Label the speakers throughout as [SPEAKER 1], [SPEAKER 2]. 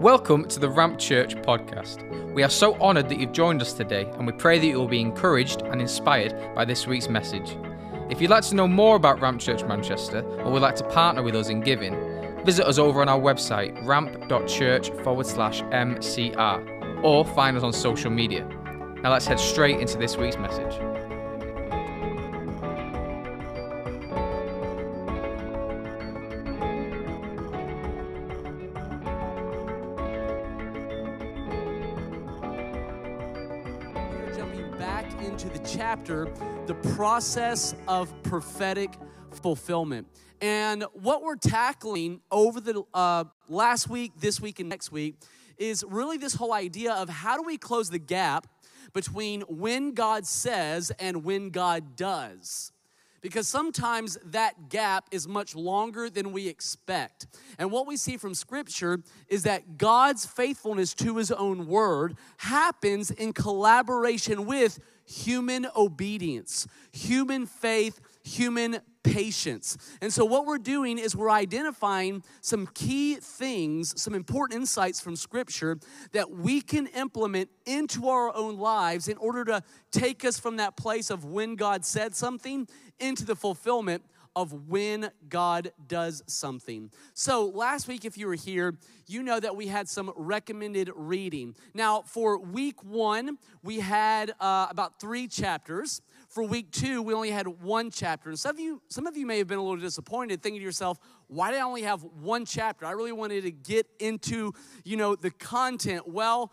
[SPEAKER 1] Welcome to the Ramp Church podcast. We are so honoured that you've joined us today, and we pray that you will be encouraged and inspired by this week's message. If you'd like to know more about Ramp Church Manchester or would like to partner with us in giving, visit us over on our website ramp.church forward slash MCR or find us on social media. Now let's head straight into this week's message.
[SPEAKER 2] The process of prophetic fulfillment. And what we're tackling over the uh, last week, this week, and next week is really this whole idea of how do we close the gap between when God says and when God does because sometimes that gap is much longer than we expect. And what we see from Scripture is that God's faithfulness to His own word happens in collaboration with human obedience, human faith, human patience. And so, what we're doing is we're identifying some key things, some important insights from Scripture that we can implement into our own lives in order to take us from that place of when God said something into the fulfillment of when God does something. So, last week, if you were here, you know that we had some recommended reading. Now, for week one, we had uh, about three chapters. For week two, we only had one chapter. And some of you, some of you may have been a little disappointed, thinking to yourself, why did I only have one chapter? I really wanted to get into, you know, the content. Well,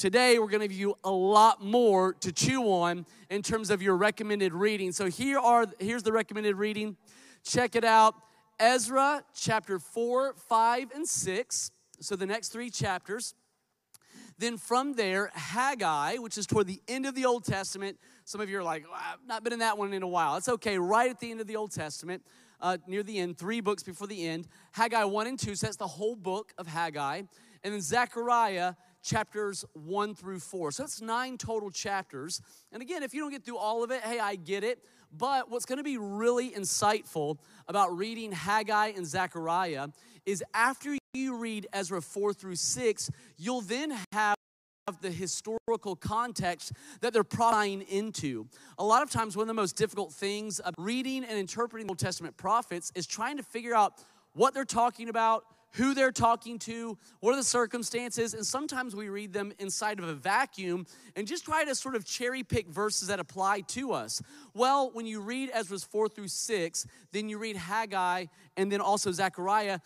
[SPEAKER 2] Today, we're going to give you a lot more to chew on in terms of your recommended reading. So here are here's the recommended reading. Check it out. Ezra chapter 4, 5, and 6. So the next three chapters. Then from there, Haggai, which is toward the end of the Old Testament. Some of you are like, well, I've not been in that one in a while. It's okay, right at the end of the Old Testament, uh, near the end, three books before the end. Haggai 1 and 2, so that's the whole book of Haggai. And then Zechariah chapters 1 through 4. So that's nine total chapters. And again, if you don't get through all of it, hey, I get it. But what's going to be really insightful about reading Haggai and Zechariah is after you read Ezra 4 through 6, you'll then have the historical context that they're prying into. A lot of times, one of the most difficult things of reading and interpreting the Old Testament prophets is trying to figure out what they're talking about, who they're talking to, what are the circumstances, and sometimes we read them inside of a vacuum and just try to sort of cherry pick verses that apply to us. Well, when you read Ezra's 4 through 6, then you read Haggai and then also Zechariah,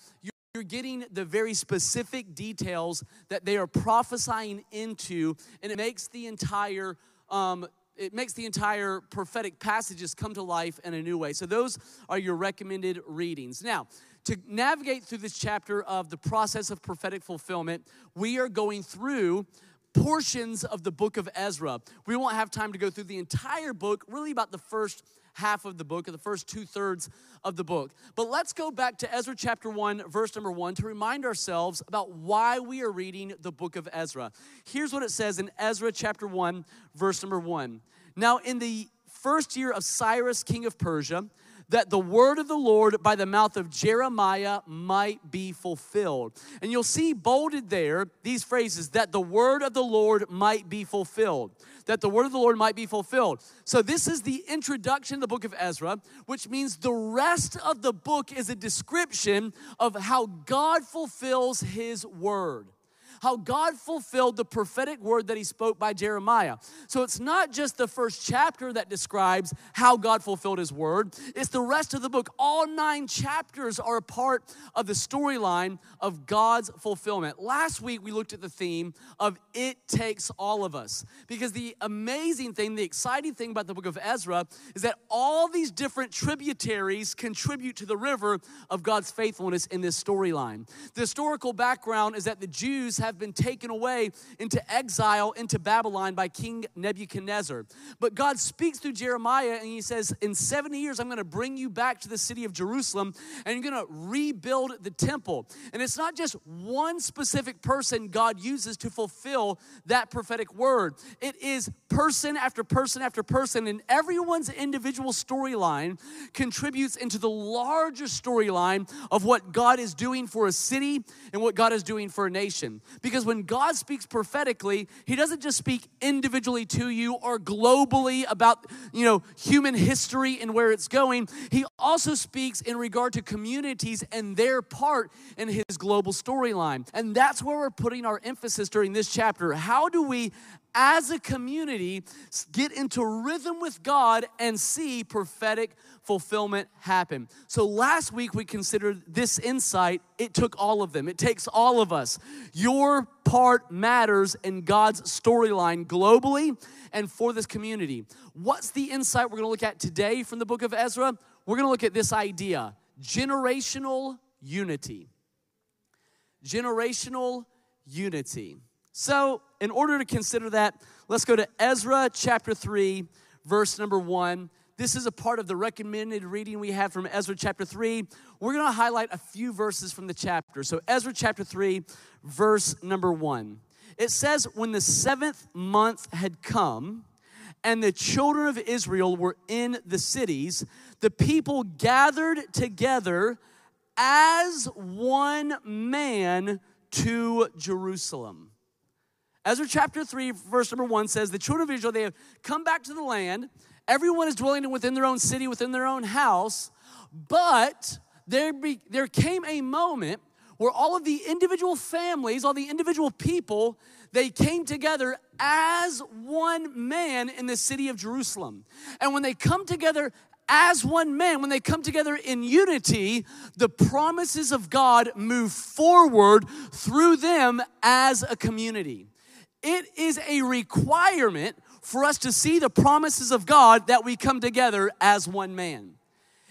[SPEAKER 2] you're getting the very specific details that they are prophesying into, and it makes the entire um, it makes the entire prophetic passages come to life in a new way. So those are your recommended readings. Now, to navigate through this chapter of the process of prophetic fulfillment, we are going through portions of the book of Ezra. We won't have time to go through the entire book, really about the first half of the book, or the first two thirds of the book. But let's go back to Ezra chapter 1, verse number 1, to remind ourselves about why we are reading the book of Ezra. Here's what it says in Ezra chapter 1, verse number 1. Now, in the first year of Cyrus, king of Persia, that the word of the Lord by the mouth of Jeremiah might be fulfilled. And you'll see bolded there these phrases that the word of the Lord might be fulfilled. That the word of the Lord might be fulfilled. So, this is the introduction to the book of Ezra, which means the rest of the book is a description of how God fulfills his word how God fulfilled the prophetic word that he spoke by Jeremiah. So it's not just the first chapter that describes how God fulfilled his word, it's the rest of the book. All nine chapters are a part of the storyline of God's fulfillment. Last week we looked at the theme of it takes all of us. Because the amazing thing, the exciting thing about the book of Ezra is that all these different tributaries contribute to the river of God's faithfulness in this storyline. The historical background is that the Jews have been taken away into exile into Babylon by King Nebuchadnezzar. But God speaks through Jeremiah and he says, In 70 years, I'm going to bring you back to the city of Jerusalem and you're going to rebuild the temple. And it's not just one specific person God uses to fulfill that prophetic word, it is person after person after person, and everyone's individual storyline contributes into the larger storyline of what God is doing for a city and what God is doing for a nation. Because when God speaks prophetically, He doesn't just speak individually to you or globally about, you know, human history and where it's going. He also speaks in regard to communities and their part in His global storyline. And that's where we're putting our emphasis during this chapter. How do we as a community get into rhythm with God and see prophetic fulfillment happen. So last week we considered this insight. It took all of them, it takes all of us. Your part matters in God's storyline globally and for this community. What's the insight we're gonna look at today from the book of Ezra? We're gonna look at this idea generational unity. Generational unity. So, in order to consider that, let's go to Ezra chapter 3, verse number 1. This is a part of the recommended reading we have from Ezra chapter 3. We're going to highlight a few verses from the chapter. So, Ezra chapter 3, verse number 1. It says, When the seventh month had come, and the children of Israel were in the cities, the people gathered together as one man to Jerusalem. Ezra chapter 3, verse number 1 says, The children of Israel, they have come back to the land Everyone is dwelling within their own city, within their own house. But there, be, there came a moment where all of the individual families, all the individual people, they came together as one man in the city of Jerusalem. And when they come together as one man, when they come together in unity, the promises of God move forward through them as a community. It is a requirement for us to see the promises of God that we come together as one man.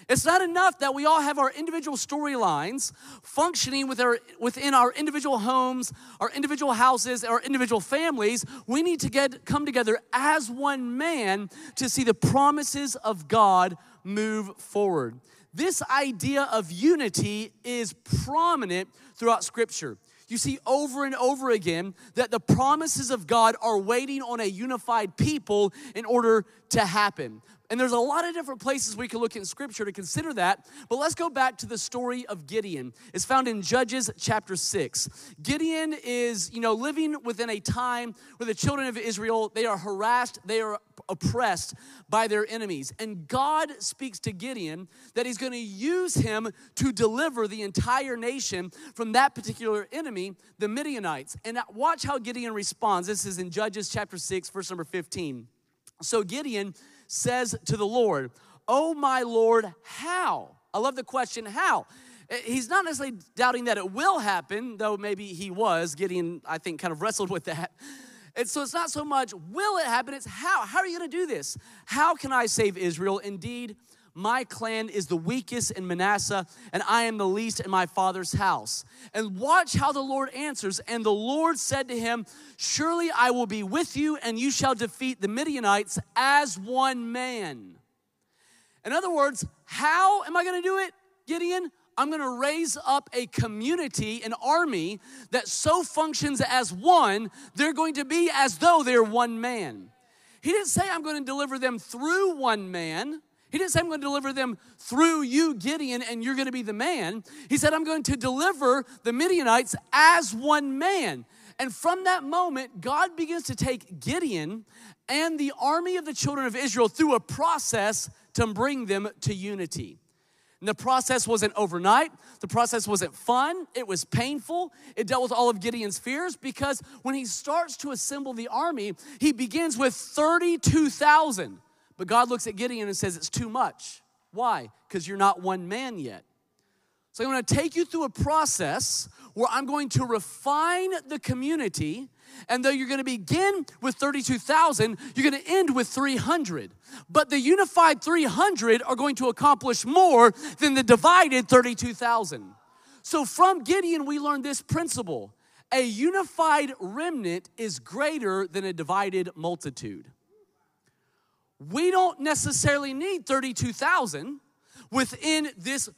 [SPEAKER 2] It's not enough that we all have our individual storylines functioning with our, within our individual homes, our individual houses, our individual families. We need to get come together as one man to see the promises of God move forward. This idea of unity is prominent throughout Scripture you see over and over again that the promises of God are waiting on a unified people in order to happen. And there's a lot of different places we can look in scripture to consider that. But let's go back to the story of Gideon. It's found in Judges chapter 6. Gideon is, you know, living within a time where the children of Israel, they are harassed, they are oppressed by their enemies. And God speaks to Gideon that he's going to use him to deliver the entire nation from that particular enemy, the Midianites. And watch how Gideon responds. This is in Judges chapter 6, verse number 15. So Gideon says to the Lord, Oh, my Lord, how? I love the question, how? Eh, he's not necessarily doubting that it will happen, though maybe he was. Gideon, I think, kind of wrestled with that. And so it's not so much will it happen, it's how. How are you going to do this? How can I save Israel? Indeed, my clan is the weakest in Manasseh, and I am the least in my father's house. And watch how the Lord answers. And the Lord said to him, Surely I will be with you, and you shall defeat the Midianites as one man. In other words, how am I going to do it, Gideon? I'm going to raise up a community, an army that so functions as one, they're going to be as though they're one man. He didn't say I'm going to deliver them through one man. He didn't say, I'm going to deliver them through you, Gideon, and you're going to be the man. He said, I'm going to deliver the Midianites as one man. And from that moment, God begins to take Gideon and the army of the children of Israel through a process to bring them to unity. And the process wasn't overnight. The process wasn't fun. It was painful. It dealt with all of Gideon's fears because when he starts to assemble the army, he begins with 32,000. But God looks at Gideon and says, It's too much. Why? Because you're not one man yet. So I'm going to take you through a process where I'm going to refine the community. And though you're going to begin with 32,000, you're going to end with 300. But the unified 300 are going to accomplish more than the divided 32,000. So from Gideon, we learn this principle a unified remnant is greater than a divided multitude. We don't necessarily need 32,000 within this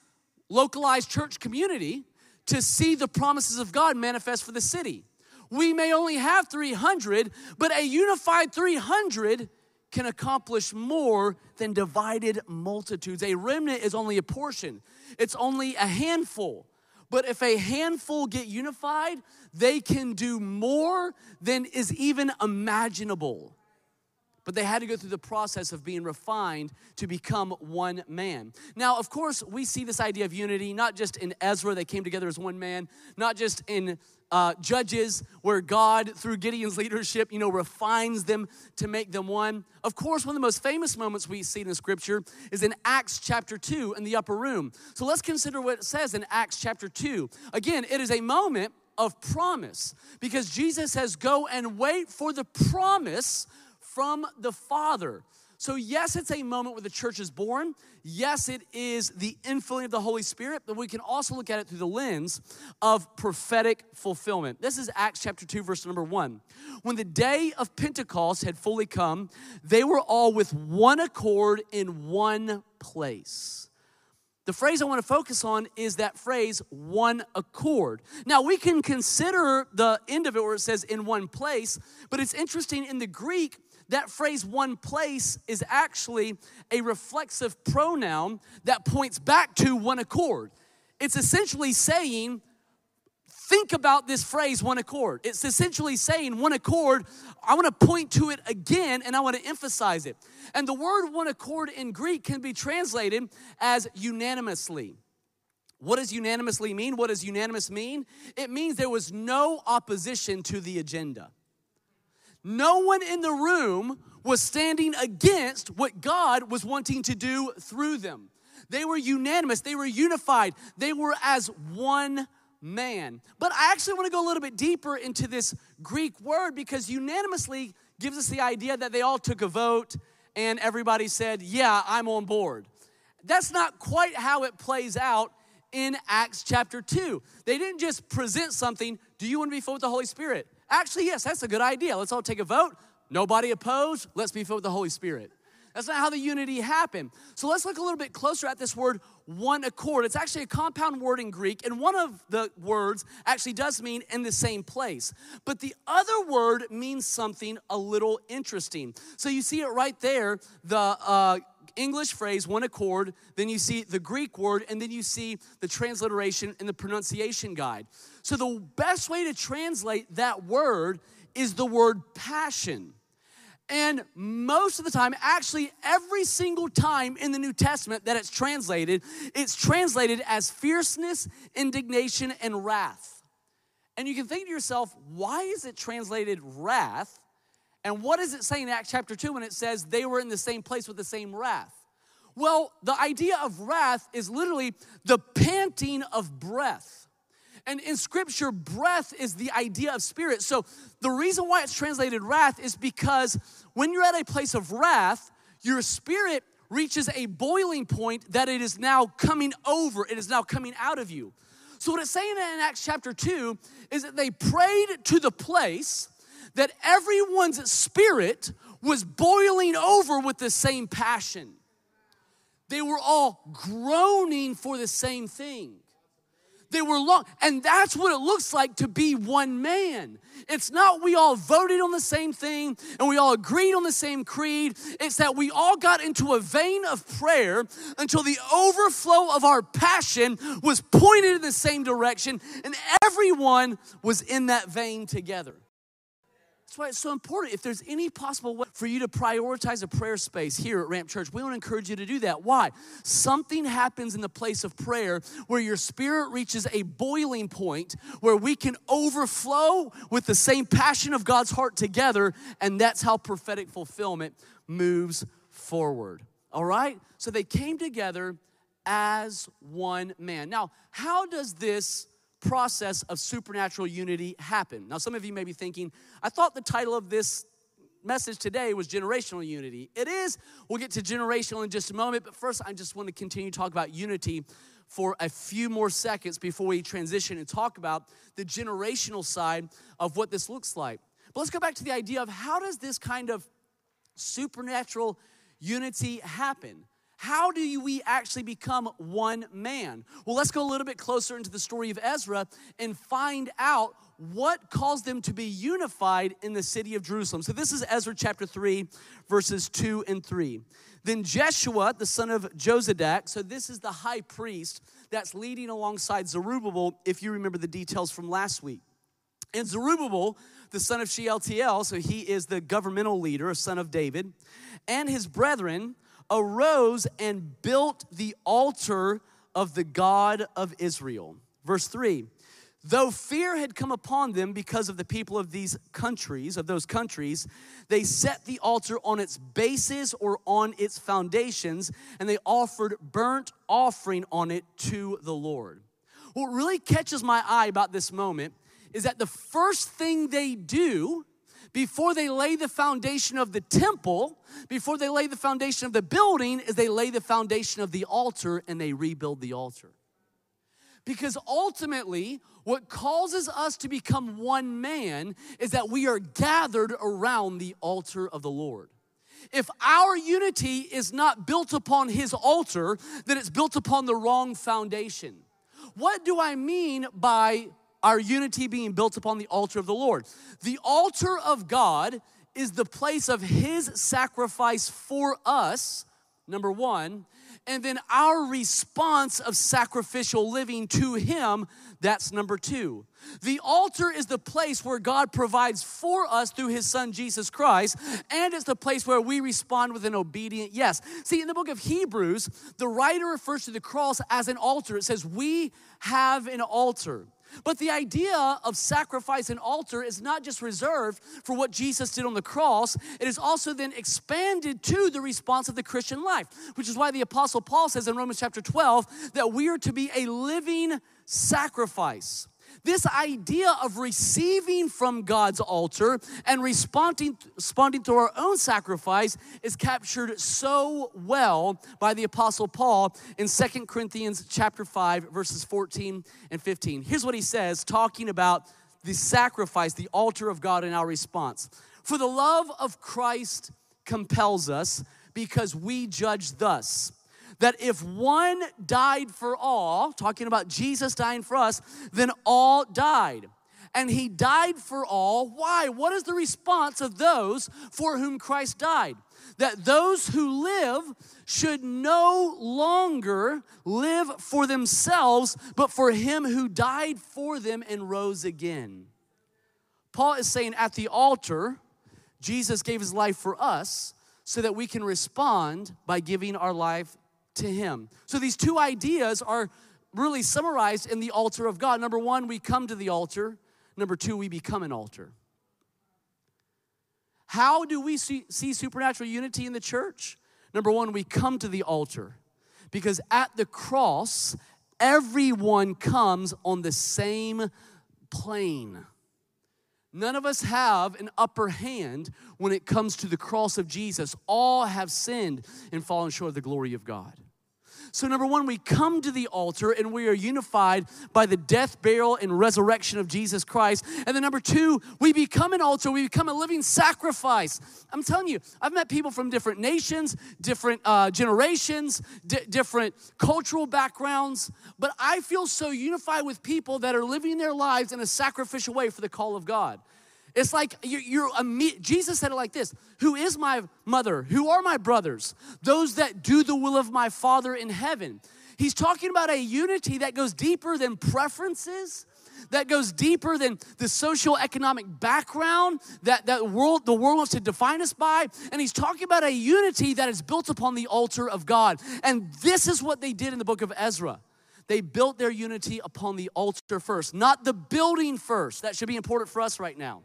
[SPEAKER 2] localized church community to see the promises of God manifest for the city. We may only have 300, but a unified 300 can accomplish more than divided multitudes. A remnant is only a portion, it's only a handful. But if a handful get unified, they can do more than is even imaginable but they had to go through the process of being refined to become one man. Now, of course, we see this idea of unity not just in Ezra, they came together as one man, not just in uh, Judges, where God, through Gideon's leadership, you know, refines them to make them one. Of course, one of the most famous moments we see in the scripture is in Acts chapter 2 in the upper room. So let's consider what it says in Acts chapter 2. Again, it is a moment of promise because Jesus says, Go and wait for the promise from the Father. So, yes, it's a moment where the church is born. Yes, it is the infilling of the Holy Spirit, but we can also look at it through the lens of prophetic fulfillment. This is Acts chapter 2, verse number 1. When the day of Pentecost had fully come, they were all with one accord in one place. The phrase I want to focus on is that phrase, one accord. Now, we can consider the end of it where it says in one place, but it's interesting in the Greek, that phrase one place is actually a reflexive pronoun that points back to one accord. It's essentially saying, think about this phrase one accord. It's essentially saying one accord. I want to point to it again and I want to emphasize it. And the word one accord in Greek can be translated as unanimously. What does unanimously mean? What does unanimous mean? It means there was no opposition to the agenda. No one in the room was standing against what God was wanting to do through them. They were unanimous, they were unified, they were as one man. But I actually want to go a little bit deeper into this Greek word because unanimously gives us the idea that they all took a vote and everybody said, Yeah, I'm on board. That's not quite how it plays out in Acts chapter 2. They didn't just present something, Do you want to be filled with the Holy Spirit? Actually, yes, that's a good idea. Let's all take a vote. Nobody opposed. Let's be filled with the Holy Spirit. That's not how the unity happened. So let's look a little bit closer at this word one accord. It's actually a compound word in Greek, and one of the words actually does mean in the same place. But the other word means something a little interesting. So you see it right there, the uh, English phrase, one accord, then you see the Greek word, and then you see the transliteration and the pronunciation guide. So the best way to translate that word is the word passion. And most of the time, actually, every single time in the New Testament that it's translated, it's translated as fierceness, indignation, and wrath. And you can think to yourself, why is it translated wrath? And what does it say in Acts chapter 2 when it says they were in the same place with the same wrath? Well, the idea of wrath is literally the panting of breath. And in scripture, breath is the idea of spirit. So the reason why it's translated wrath is because when you're at a place of wrath, your spirit reaches a boiling point that it is now coming over, it is now coming out of you. So, what it's saying in Acts chapter 2 is that they prayed to the place that everyone's spirit was boiling over with the same passion. They were all groaning for the same thing. They were long, and that's what it looks like to be one man. It's not we all voted on the same thing and we all agreed on the same creed. It's that we all got into a vein of prayer until the overflow of our passion was pointed in the same direction and everyone was in that vein together. That's why it's so important. If there's any possible way for you to prioritize a prayer space here at Ramp Church, we want to encourage you to do that. Why? Something happens in the place of prayer where your spirit reaches a boiling point where we can overflow with the same passion of God's heart together, and that's how prophetic fulfillment moves forward. All right? So they came together as one man. Now, how does this process of supernatural unity happen. Now, some of you may be thinking, I thought the title of this message today was generational unity. It is. We'll get to generational in just a moment, but first, I just want to continue to talk about unity for a few more seconds before we transition and talk about the generational side of what this looks like. But let's go back to the idea of how does this kind of supernatural unity happen? How do we actually become one man? Well, let's go a little bit closer into the story of Ezra and find out what caused them to be unified in the city of Jerusalem. So, this is Ezra chapter 3, verses 2 and 3. Then Jeshua, the son of Jozadak, so this is the high priest that's leading alongside Zerubbabel, if you remember the details from last week. And Zerubbabel, the son of Shealtiel, so he is the governmental leader, a son of David, and his brethren arose and built the altar of the God of Israel. Verse 3 Though fear had come upon them because of the people of these countries, of those countries, they set the altar on its bases or on its foundations, and they offered burnt offering on it to the Lord. What really catches my eye about this moment is that the first thing they do before they lay the foundation of the temple, before they lay the foundation of the building, is they lay the foundation of the altar and they rebuild the altar. Because ultimately, what causes us to become one man is that we are gathered around the altar of the Lord. If our unity is not built upon his altar, then it's built upon the wrong foundation. What do I mean by our unity being built upon the altar of the Lord? The altar of God is the place of his sacrifice for us, number one and then our response of sacrificial living to Him, that's number two. The altar is the place where God provides for us through His Son Jesus Christ, and it's the place where we respond with an obedient yes. See, in the book of Hebrews, the writer refers to the cross as an altar. It says, We have an altar. But the idea of sacrifice and altar is not just reserved for what Jesus did on the cross, it is also then expanded to the response of the Christian life, which is why the Apostle Paul says in Romans chapter 12 that we are to be a living sacrifice. This idea of receiving from God's altar and responding, responding to our own sacrifice is captured so well by the Apostle Paul in Second Corinthians chapter 5, verses 14 and 15. Here's what he says, talking about the sacrifice, the altar of God, and our response. For the love of Christ compels us because we judge thus that if one died for all, talking about Jesus dying for us, then all died. And he died for all. Why? What is the response of those for whom Christ died? That those who live should no longer live for themselves, but for him who died for them and rose again. Paul is saying at the altar, Jesus gave his life for us so that we can respond by giving our life to Him. So these two ideas are really summarized in the altar of God. Number one, we come to the altar. Number two, we become an altar. How do we see, see supernatural unity in the church? Number one, we come to the altar because at the cross, everyone comes on the same plane. None of us have an upper hand when it comes to the cross of Jesus. All have sinned and fallen short of the glory of God. So, number one, we come to the altar and we are unified by the death, burial, and resurrection of Jesus Christ. And then, number two, we become an altar, we become a living sacrifice. I'm telling you, I've met people from different nations, different uh, generations, different cultural backgrounds, but I feel so unified with people that are living their lives in a sacrificial way for the call of God. It's like you're, you're Jesus said it like this Who is my mother? Who are my brothers? Those that do the will of my Father in heaven. He's talking about a unity that goes deeper than preferences, that goes deeper than the social economic background that, that world, the world wants to define us by. And he's talking about a unity that is built upon the altar of God. And this is what they did in the book of Ezra. They built their unity upon the altar first, not the building first. That should be important for us right now.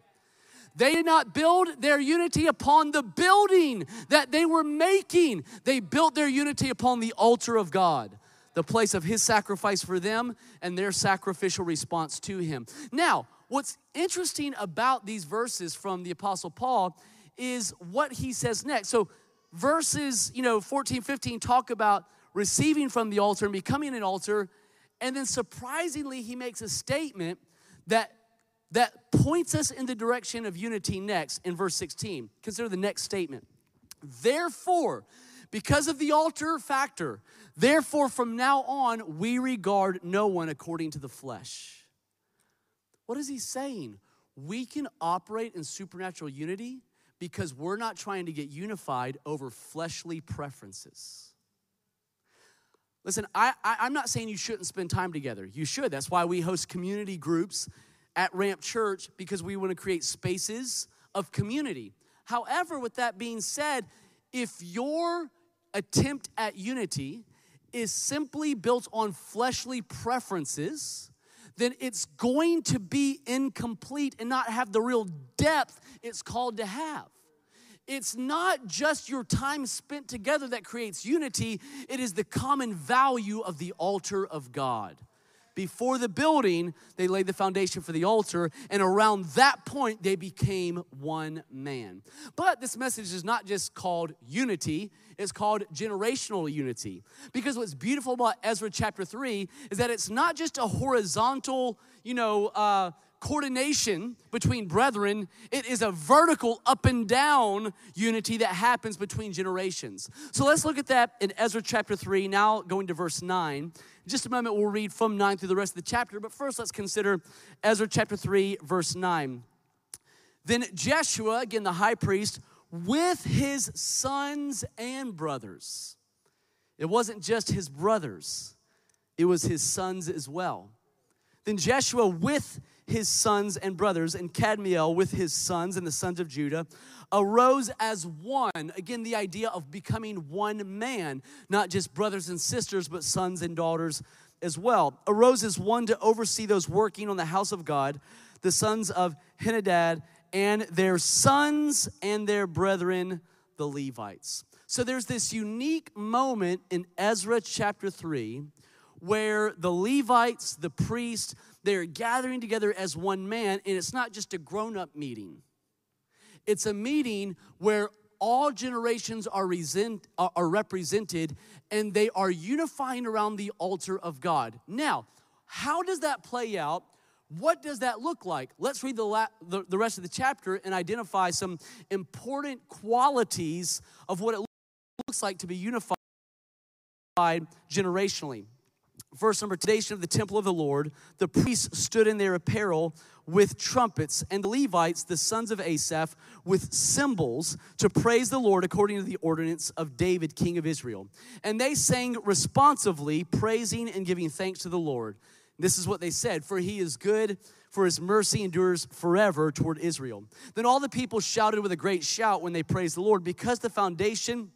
[SPEAKER 2] They did not build their unity upon the building that they were making. They built their unity upon the altar of God, the place of His sacrifice for them and their sacrificial response to Him. Now, what's interesting about these verses from the Apostle Paul is what he says next. So verses, you know, 14, 15 talk about receiving from the altar and becoming an altar. And then surprisingly, he makes a statement that that points us in the direction of unity next in verse 16. Consider the next statement. Therefore, because of the altar factor, therefore from now on we regard no one according to the flesh. What is he saying? We can operate in supernatural unity because we're not trying to get unified over fleshly preferences. Listen, I, I, am not saying you shouldn't spend time together. You should. That's why we host community groups at Ramp Church because we want to create spaces of community. However, with that being said, if your attempt at unity is simply built on fleshly preferences, then it's going to be incomplete and not have the real depth it's called to have. It's not just your time spent together that creates unity, it is the common value of the altar of God. Before the building, they laid the foundation for the altar, and around that point, they became one man. But this message is not just called unity, it's called generational unity. Because what's beautiful about Ezra chapter 3 is that it's not just a horizontal, you know, uh, coordination between brethren, it is a vertical up and down unity that happens between generations. So let's look at that in Ezra chapter 3, now going to verse 9. In just a moment, we'll read from 9 through the rest of the chapter, but first let's consider Ezra chapter 3, verse 9. Then Jeshua, again the high priest, with his sons and brothers. It wasn't just his brothers, it was his sons as well. Then Jeshua with his sons and brothers, and Kadmiel with his sons and the sons of Judah, arose as one. Again, the idea of becoming one man, not just brothers and sisters, but sons and daughters as well. Arose as one to oversee those working on the house of God, the sons of Henadad, and their sons and their brethren, the Levites. So there's this unique moment in Ezra chapter 3 where the Levites, the priests, they're gathering together as one man, and it's not just a grown up meeting. It's a meeting where all generations are, resent, are represented and they are unifying around the altar of God. Now, how does that play out? What does that look like? Let's read the, la- the, the rest of the chapter and identify some important qualities of what it looks like to be unified generationally. Verse number foundation of the temple of the Lord, the priests stood in their apparel with trumpets, and the Levites, the sons of Asaph, with cymbals to praise the Lord according to the ordinance of David, king of Israel. And they sang responsively, praising and giving thanks to the Lord. This is what they said For he is good, for his mercy endures forever toward Israel. Then all the people shouted with a great shout when they praised the Lord, because the foundation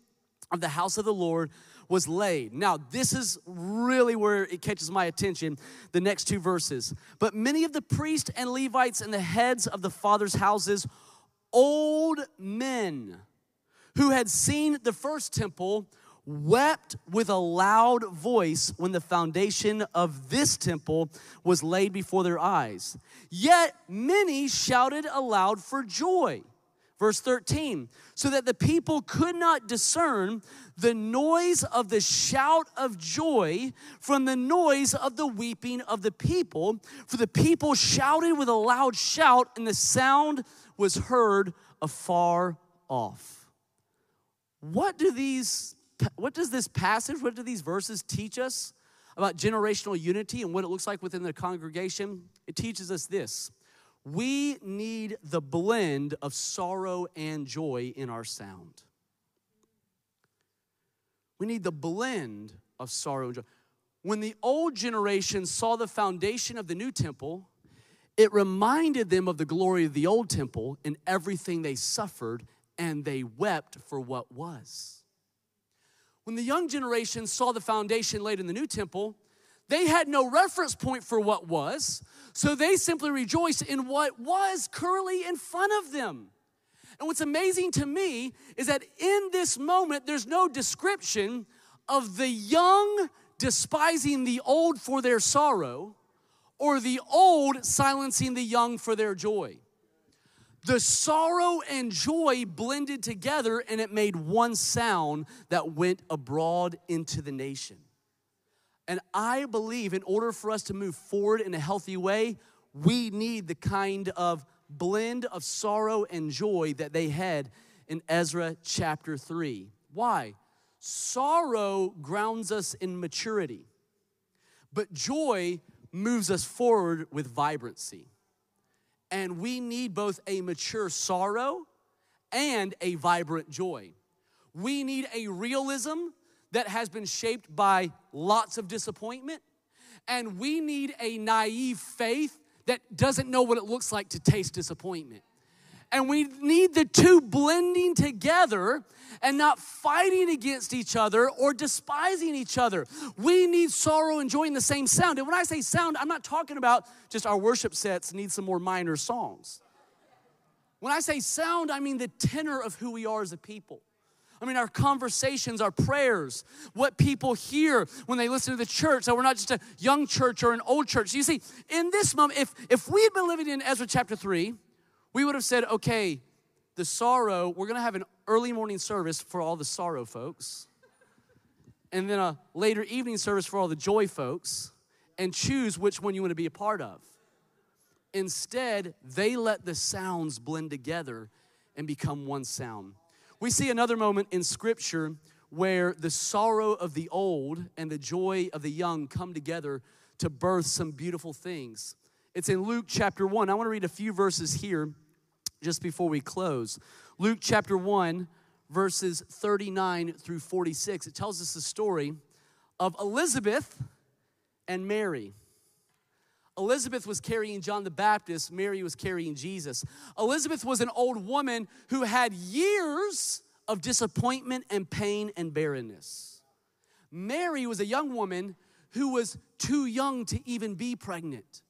[SPEAKER 2] of the house of the Lord was laid. Now, this is really where it catches my attention, the next two verses. But many of the priests and Levites and the heads of the fathers' houses, old men who had seen the first temple, wept with a loud voice when the foundation of this temple was laid before their eyes. Yet many shouted aloud for joy Verse 13, so that the people could not discern the noise of the shout of joy from the noise of the weeping of the people. For the people shouted with a loud shout, and the sound was heard afar off. What do these what does this passage, what do these verses teach us about generational unity and what it looks like within the congregation? It teaches us this we need the blend of sorrow and joy in our sound. We need the blend of sorrow and joy. When the old generation saw the foundation of the new temple, it reminded them of the glory of the old temple and everything they suffered, and they wept for what was. When the young generation saw the foundation laid in the new temple, they had no reference point for what was, so they simply rejoiced in what was currently in front of them. And what's amazing to me is that in this moment, there's no description of the young despising the old for their sorrow or the old silencing the young for their joy. The sorrow and joy blended together, and it made one sound that went abroad into the nation. And I believe in order for us to move forward in a healthy way, we need the kind of blend of sorrow and joy that they had in Ezra chapter 3. Why? Sorrow grounds us in maturity, but joy moves us forward with vibrancy. And we need both a mature sorrow and a vibrant joy. We need a realism that has been shaped by lots of disappointment, and we need a naive faith that doesn't know what it looks like to taste disappointment. And we need the two blending together and not fighting against each other or despising each other. We need sorrow and joy in the same sound. And when I say sound, I'm not talking about just our worship sets need some more minor songs. When I say sound, I mean the tenor of who we are as a people. I mean, our conversations, our prayers, what people hear when they listen to the church, that we're not just a young church or an old church. You see, in this moment, if, if we had been living in Ezra chapter 3, we would have said, okay, the sorrow, we're gonna have an early morning service for all the sorrow folks, and then a later evening service for all the joy folks, and choose which one you wanna be a part of. Instead, they let the sounds blend together and become one sound. We see another moment in Scripture where the sorrow of the old and the joy of the young come together to birth some beautiful things. It's in Luke chapter 1. I want to read a few verses here just before we close. Luke chapter 1, verses 39 through 46. It tells us the story of Elizabeth and Mary. Elizabeth was carrying John the Baptist, Mary was carrying Jesus. Elizabeth was an old woman who had years of disappointment and pain and barrenness. Mary was a young woman who was too young to even be pregnant.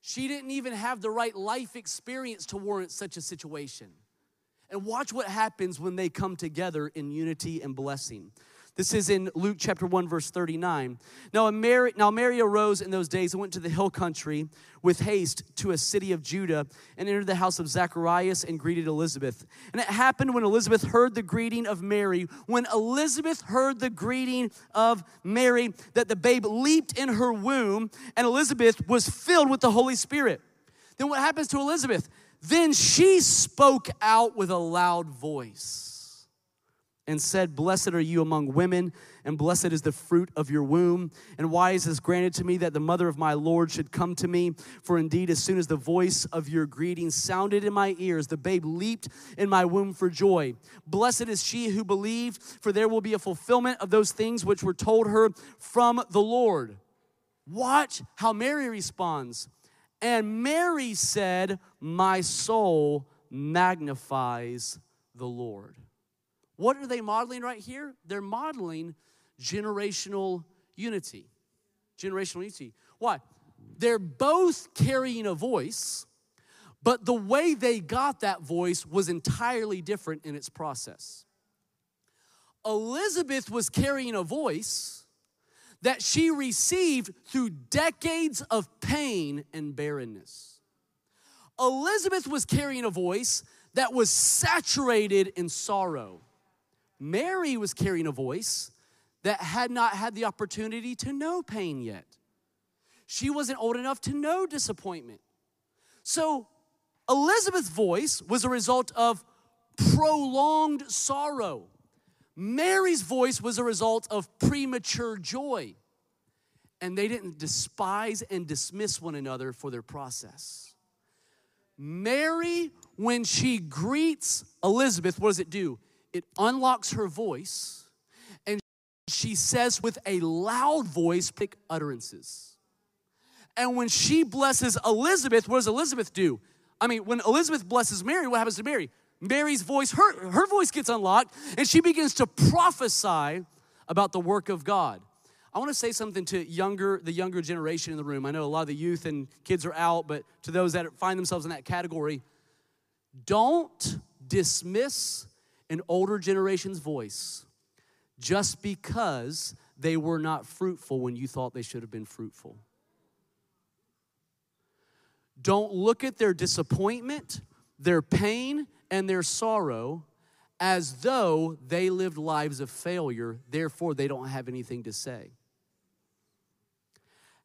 [SPEAKER 2] She didn't even have the right life experience to warrant such a situation. And watch what happens when they come together in unity and blessing. This is in Luke chapter 1, verse 39. Now Mary, now Mary arose in those days and went to the hill country with haste to a city of Judah and entered the house of Zacharias and greeted Elizabeth. And it happened when Elizabeth heard the greeting of Mary, when Elizabeth heard the greeting of Mary, that the babe leaped in her womb, and Elizabeth was filled with the Holy Spirit. Then what happens to Elizabeth? Then she spoke out with a loud voice and said, Blessed are you among women, and blessed is the fruit of your womb. And why is this granted to me that the mother of my Lord should come to me? For indeed, as soon as the voice of your greeting sounded in my ears, the babe leaped in my womb for joy. Blessed is she who believed, for there will be a fulfillment of those things which were told her from the Lord. Watch how Mary responds. And Mary said, My soul magnifies the Lord. What are they modeling right here? They're modeling generational unity. Generational unity. Why? They're both carrying a voice, but the way they got that voice was entirely different in its process. Elizabeth was carrying a voice that she received through decades of pain and barrenness. Elizabeth was carrying a voice that was saturated in sorrow Mary was carrying a voice that had not had the opportunity to know pain yet. She wasn't old enough to know disappointment. So, Elizabeth's voice was a result of prolonged sorrow. Mary's voice was a result of premature joy. And they didn't despise and dismiss one another for their process. Mary, when she greets Elizabeth, what does it do? It unlocks her voice and she says with a loud voice, pick utterances. And when she blesses Elizabeth, what does Elizabeth do? I mean, when Elizabeth blesses Mary, what happens to Mary? Mary's voice, her, her voice gets unlocked, and she begins to prophesy about the work of God. I want to say something to younger, the younger generation in the room. I know a lot of the youth and kids are out, but to those that find themselves in that category, don't dismiss an older generation's voice just because they were not fruitful when you thought they should have been fruitful. Don't look at their disappointment. their pain and their sorrow as though they lived lives of failure, therefore, they don't have anything to say.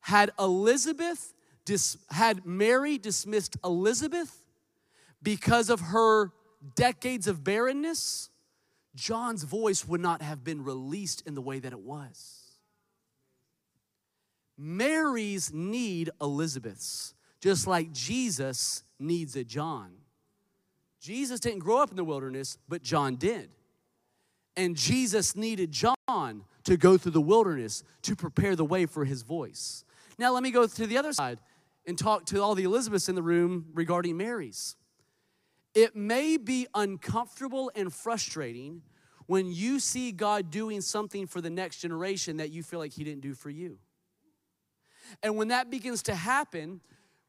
[SPEAKER 2] Had Elizabeth, dis, had Mary dismissed Elizabeth because of her decades of barrenness, John's voice would not have been released in the way that it was. Mary's need Elizabeth's, just like Jesus needs a John. Jesus didn't grow up in the wilderness, but John did. And Jesus needed John to go through the wilderness to prepare the way for his voice. Now, let me go to the other side and talk to all the Elizabeths in the room regarding Mary's. It may be uncomfortable and frustrating when you see God doing something for the next generation that you feel like He didn't do for you. And when that begins to happen,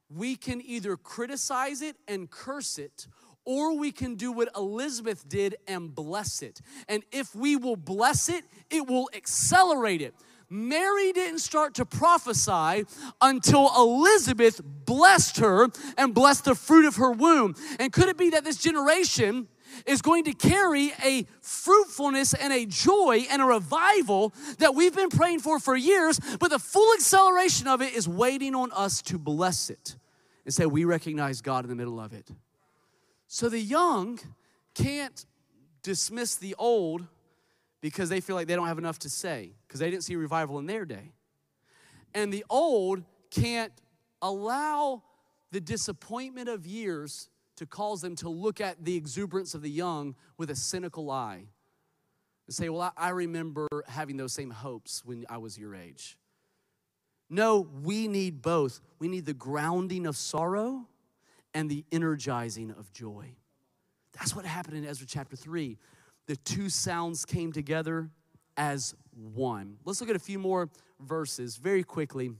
[SPEAKER 2] we can either criticize it and curse it, or we can do what Elizabeth did and bless it. And if we will bless it, it will accelerate it. Mary didn't start to prophesy until Elizabeth blessed her and blessed the fruit of her womb. And could it be that this generation is going to carry a fruitfulness and a joy and a revival that we've been praying for for years, but the full acceleration of it is waiting on us to bless it and say, We recognize God in the middle of it. So the young can't dismiss the old because they feel like they don't have enough to say because they didn't see revival in their day. And the old can't allow the disappointment of years to cause them to look at the exuberance of the young with a cynical eye and say, Well, I, remember having those same hopes when I was your age. No, we need both. We need the grounding of sorrow and the energizing of joy. That's what happened in Ezra chapter 3. The two sounds came together as one. Let's look at a few more verses very quickly, and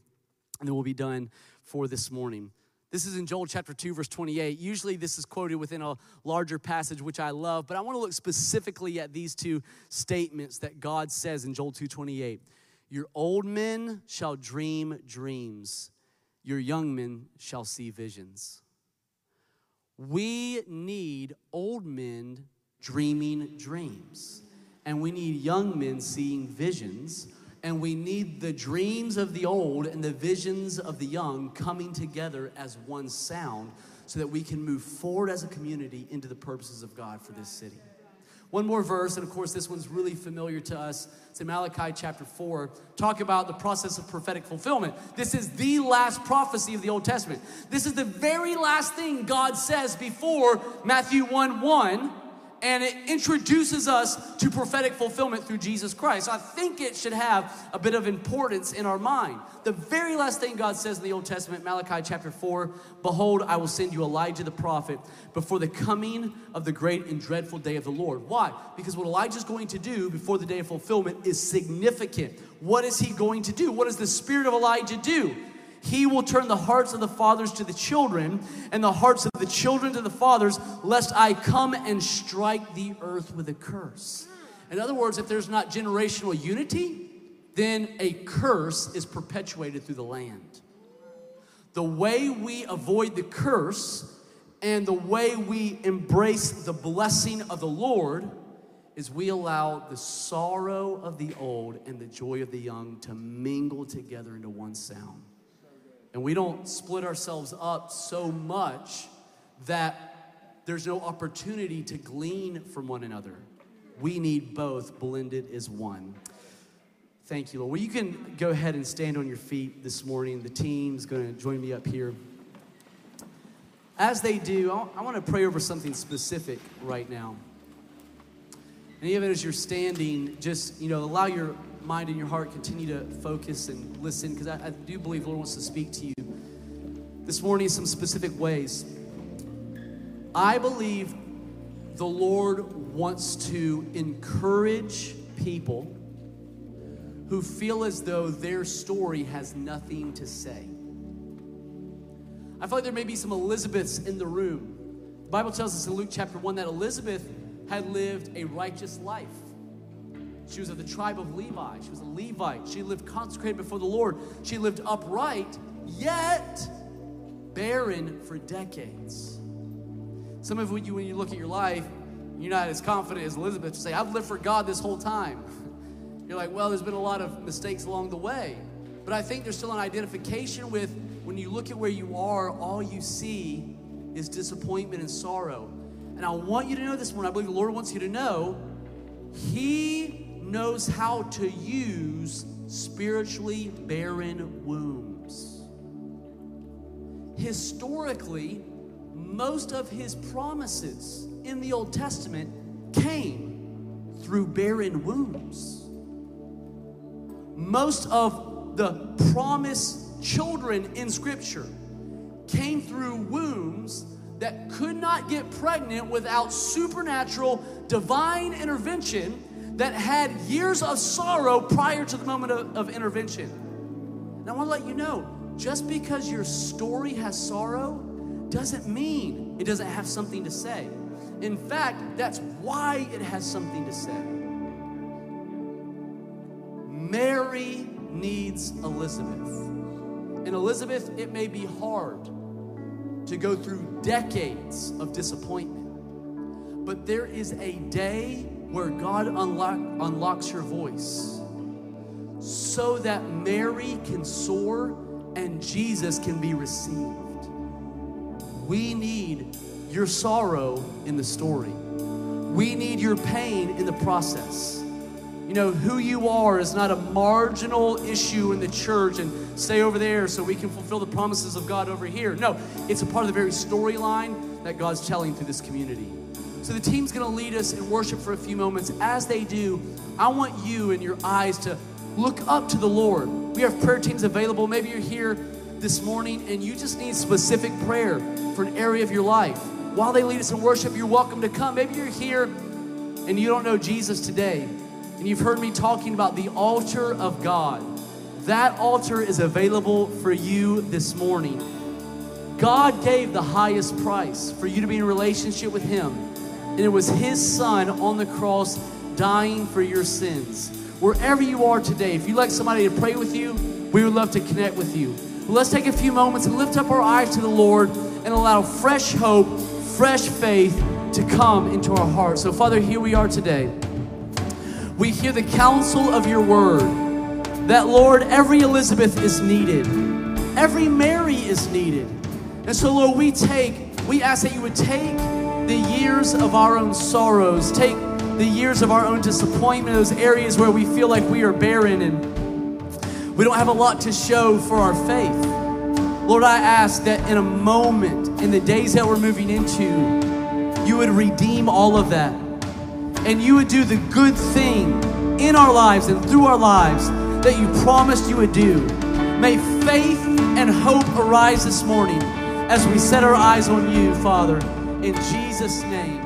[SPEAKER 2] then we'll be done for this morning. This is in Joel chapter 2, verse 28. Usually, this is quoted within a larger passage, which I love, but I want to look specifically at these two statements that God says in Joel 2 28. Your old men shall dream dreams, your young men shall see visions. We need old men dreaming dreams, and we need young men seeing visions, and we need the dreams of the old and the visions of the young coming together as one sound so that we can move forward as a community into the purposes of God for this city. One more verse, and of course, this one's really familiar to us. It's in Malachi chapter 4. Talk about the process of prophetic fulfillment. This is the last prophecy of the Old Testament. This is the very last thing God says before Matthew 1 1 and it introduces us to prophetic fulfillment through Jesus Christ. So I think it should have a bit of importance in our mind. The very last thing God says in the Old Testament, Malachi chapter 4 Behold, I will send you Elijah the prophet before the coming of the great and dreadful day of the Lord. Why? Because what Elijah is going to do before the day of fulfillment is significant. What is he going to do? What does the spirit of Elijah do? He will turn the hearts of the fathers to the children and the hearts of the children to the fathers, lest I come and strike the earth with a curse. In other words, if there's not generational unity, then a curse is perpetuated through the land. The way we avoid the curse and the way we embrace the blessing of the Lord is we allow the sorrow of the old and the joy of the young to mingle together into one sound. And we don't split ourselves up so much that there's no opportunity to glean from one another. We need both blended as one. Thank you, Lord. Well, you can go ahead and stand on your feet this morning. The team's going to join me up here. As they do, I want to pray over something specific right now. And even as you're standing, just, you know, allow your mind and your heart continue to focus and listen because I, I, do believe the Lord wants to speak to you this morning in some specific ways. I believe the Lord wants to encourage people who feel as though their story has nothing to say. I feel like there may be some Elizabeths in the room. The Bible tells us in Luke chapter 1 that Elizabeth had lived a righteous life. She was of the tribe of Levi. She was a Levite. She lived consecrated before the Lord. She lived upright, yet barren for decades. Some of you, when you look at your life, you're not as confident as Elizabeth to say, I've lived for God this whole time. You're like, well, there's been a lot of mistakes along the way. But I think there's still an identification with when you look at where you are, all you see is disappointment and sorrow. And I want you to know this one. I believe the Lord wants you to know He knows how to use spiritually barren wombs. Historically, most of His promises in the Old Testament came through barren wombs. Most of the promised children in Scripture came through wombs that could not get pregnant without supernatural divine intervention that had years of sorrow prior to the moment of, of intervention. And I want to let you know just because your story has sorrow doesn't mean it doesn't have something to say. In fact, that's why it has something to say. Mary needs Elizabeth. And Elizabeth, it may be hard to go through decades of disappointment, but there is a day where God unlock, unlocks your voice so that Mary can soar and Jesus can be received. We need your sorrow in the story. We need your pain in the process. You know, who you are is not a marginal issue in the church and stay over there so we can fulfill the promises of God over here. No, it's a part of the very storyline that God's telling through this community. So the team's gonna lead us in worship for a few moments. As they do, I want you and your eyes to look up to the Lord. We have prayer teams available. Maybe you're here this morning and you just need specific prayer for an area of your life. While they lead us in worship, you're welcome to come. Maybe you're here and you don't know Jesus today, and you've heard me talking about the altar of God. That altar is available for you this morning. God gave the highest price for you to be in relationship with Him, and it was His Son on the cross dying for your sins. Wherever you are today, if you'd like somebody to pray with you, we would love to connect with you. Let's take a few moments and lift up our eyes to the Lord and allow fresh hope, fresh faith to come into our hearts. So, Father, here we are today. We hear the counsel of your word that, Lord, every Elizabeth is needed, every Mary is needed. And so, Lord, we take, we ask that you would take the years of our own sorrows, take the years of our own disappointment, those areas where we feel like we are barren and we don't have a lot to show for our faith. Lord, I ask that in a moment, in the days that we're moving into, you would redeem all of that. And you would do the good thing in our lives and through our lives that you promised you would do. May faith and hope arise this morning as we set our eyes on you, Father. In Jesus' name.